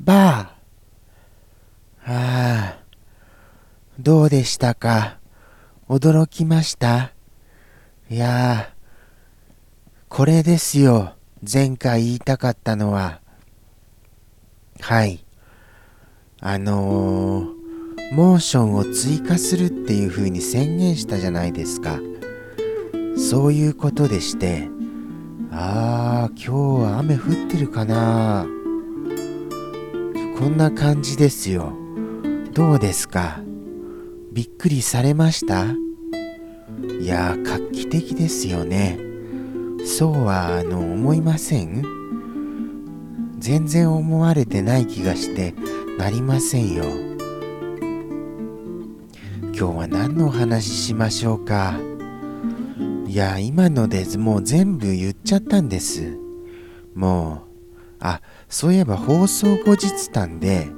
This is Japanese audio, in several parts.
ばあ。ああ。どうでしたか？驚きました？いやこれですよ。前回言いたかったのは。はい。あのー、モーションを追加するっていう風に宣言したじゃないですか。そういうことでして、ああ、今日は雨降ってるかなこんな感じですよ。どうですか？びっくりされました？いやー、画期的ですよね。そうは、あの、思いません？全然思われてない気がしてなりませんよ。今日は何のお話ししましょうか？いや、今のでもう全部言っちゃったんです。もう、あ、そういえば放送後日談で、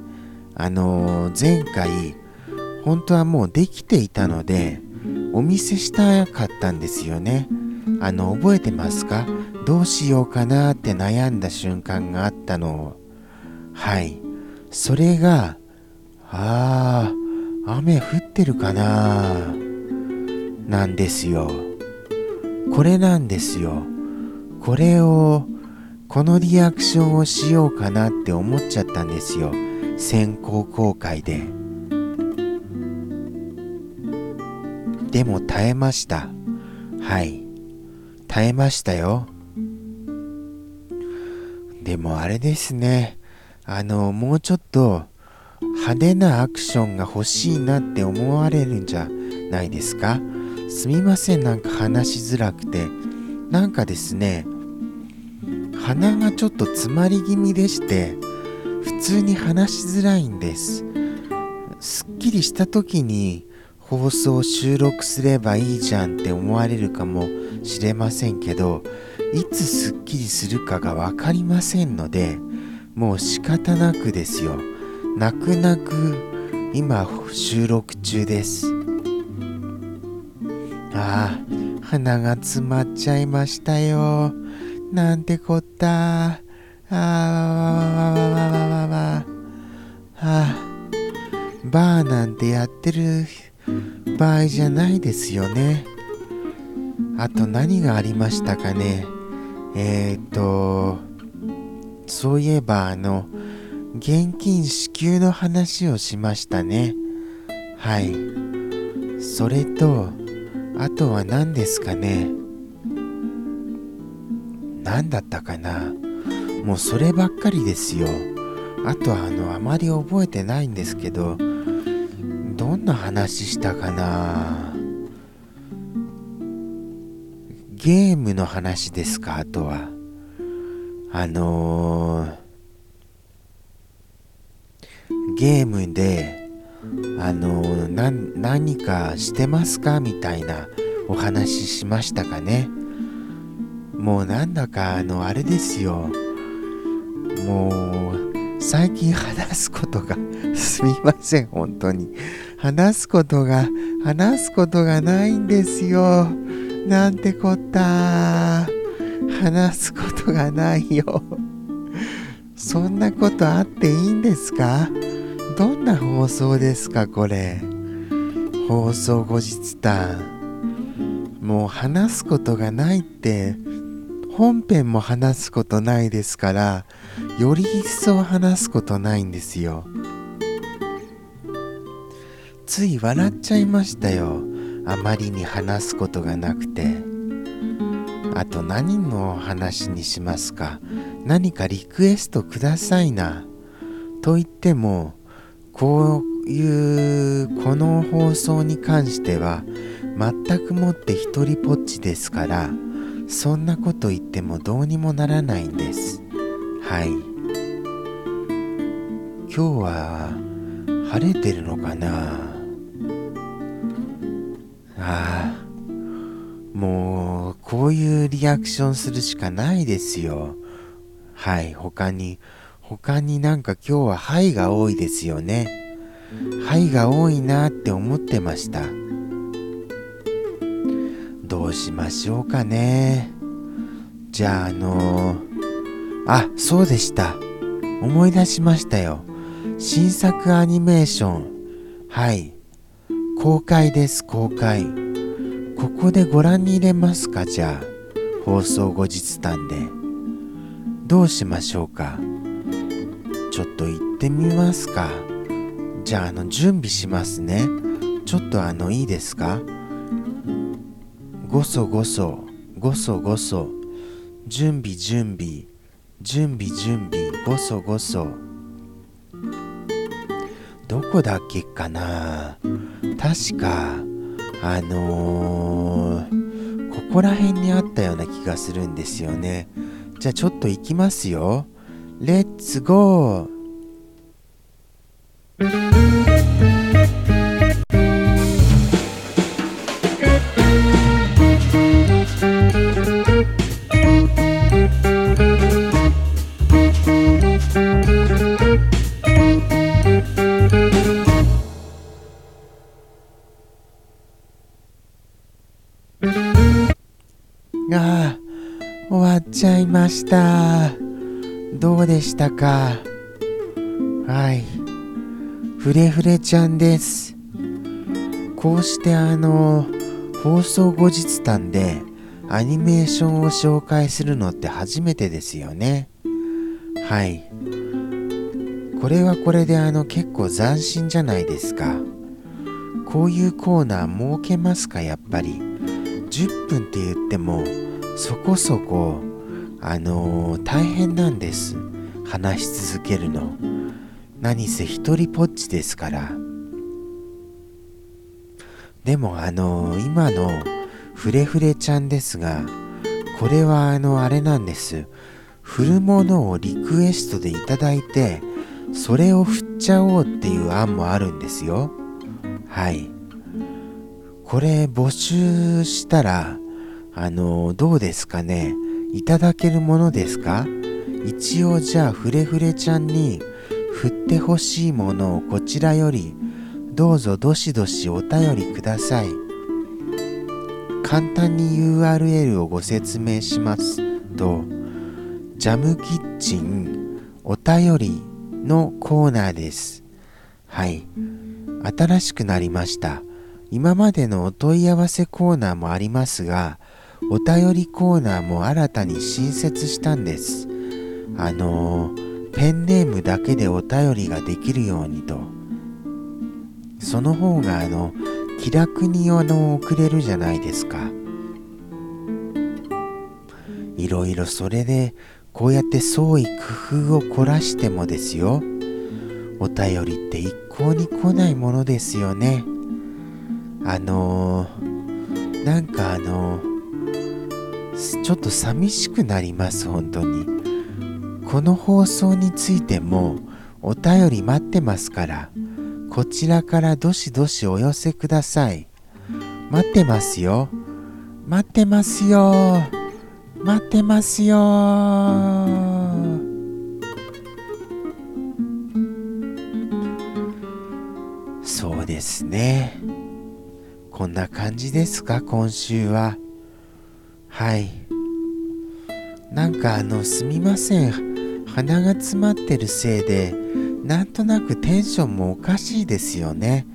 あのー、前回、本当はもうできていたので、お見せしたかったんですよね。あの、覚えてますか？どうしようかなって悩んだ瞬間があったの。はい。それが、ああ、雨降ってるかななんですよ。これなんですよ。これを、このリアクションをしようかなって思っちゃったんですよ。先行公開で。でも耐えました。はい。耐えましたよ。でもあれですね。あの、もうちょっと派手なアクションが欲しいなって思われるんじゃないですか？すみません、なんか話しづらくて。なんかですね、鼻がちょっと詰まり気味でして、普通に話しづらいんです。すっきりした時に放送収録すればいいじゃんって思われるかもしれませんけどいつすっきりするかが分かりませんのでもう仕方なくですよ。泣く泣く今収録中です。ああ鼻が詰まっちゃいましたよ。なんてこったああわわわわわわわわああバーなんてやってる場合じゃないですよね。あと何がありましたかね。えっ、ー、と、そういえばあの、現金支給の話をしましたね。はい。それと、あとは何ですかね。何だったかな？もうそればっかりですよ。あとはあの、あまり覚えてないんですけど、どんな話したかな？ゲームの話ですか？あとは。あのー、ゲームであのー、何かしてますか？みたいなお話しましたかね？もうなんだかあのあれですよもう最近話すことがすみません本当に話すことが、話すことがないんですよ。なんてこった。話すことがないよ。そんなことあっていいんですか？どんな放送ですかこれ？放送後日談。もう話すことがないって本編も話すことないですからより一層話すことないんですよ。つい笑っちゃいましたよ。あまりに話すことがなくて。あと何の話にしますか？何かリクエストくださいな。と言ってもこういうこの放送に関しては全くもって一人ぽっちですからそんなこと言ってもどうにもならないんですはい今日は晴れてるのかな？ああ、もう、こういうリアクションするしかないですよ。はい、他に、他になんか今日ははいが多いですよね。はいが多いなって思ってました。どうしましょうかね。じゃあ、あのー、あ、そうでした。思い出しましたよ。新作アニメーション。はい。公開です公開。ここでご覧に入れますか？じゃあ放送後日談で。どうしましょうか？ちょっと行ってみますか。じゃああの準備しますね。ちょっとあのいいですか？ごそごそごそごそ準備準備準備準備ごそごそ。どこだっけかな？確かあのー、ここら辺にあったような気がするんですよね。じゃあちょっと行きますよ。レッツゴー。ちゃいました。どうでしたか？はい。フレフレちゃんです。こうしてあの、放送後日談でアニメーションを紹介するのって初めてですよね。はい。これはこれであの結構斬新じゃないですか。こういうコーナー設けますか、やっぱり。10分って言ってもそこそこあのー、大変なんです。話し続けるの。何せ一人ぽっちですから。でもあのー、今のフレフレちゃんですがこれはあのあれなんです。振るものをリクエストでいただいてそれを振っちゃおうっていう案もあるんですよ。はい。これ募集したらあのどうですかね。いただけるものですか？一応じゃあフレフレちゃんに振ってほしいものをこちらよりどうぞどしどしお便りください。簡単に URL をご説明しますとジャムキッチンお便りのコーナーです。はい。新しくなりました。今までのお問い合わせコーナーもありますがお便りコーナーも新たに新設したんです。あの、ペンネームだけでお便りができるようにと。その方があの、気楽にあの送れるじゃないですか。いろいろそれで、こうやって創意工夫を凝らしてもですよ。お便りって一向に来ないものですよね。あのー、なんかあのーちょっと寂しくなります本当に。この放送についてもお便り待ってますからこちらからどしどしお寄せください。待ってますよ。待ってますよ。待ってますよ。そうですね。こんな感じですか今週は。はい。なんかあのすみません。鼻が詰まってるせいでなんとなくテンションもおかしいですよね。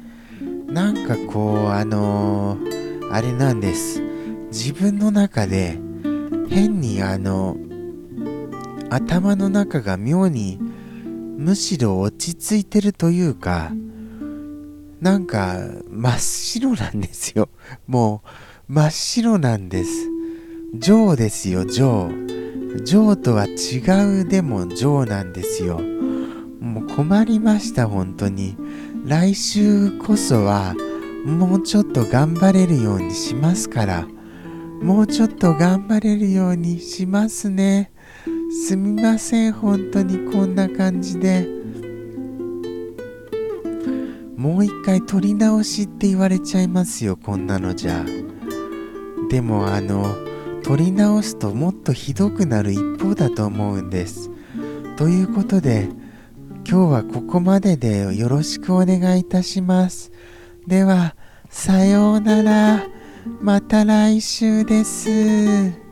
なんかこうあのー、あれなんです。自分の中で変にあの頭の中が妙にむしろ落ち着いてるというかなんか真っ白なんですよ。もう真っ白なんです。ジョーですよ、ジョー。ジョーとは違うでもジョーなんですよ。もう困りました、本当に。来週こそは、もうちょっと頑張れるようにしますから。もうちょっと頑張れるようにしますね。すみません、本当にこんな感じで。もう一回撮り直しって言われちゃいますよ、こんなのじゃ。でもあの、取り直すともっとひどくなる一方だと思うんです。ということで今日はここまででよろしくお願いいたします。ではさようならまた来週です。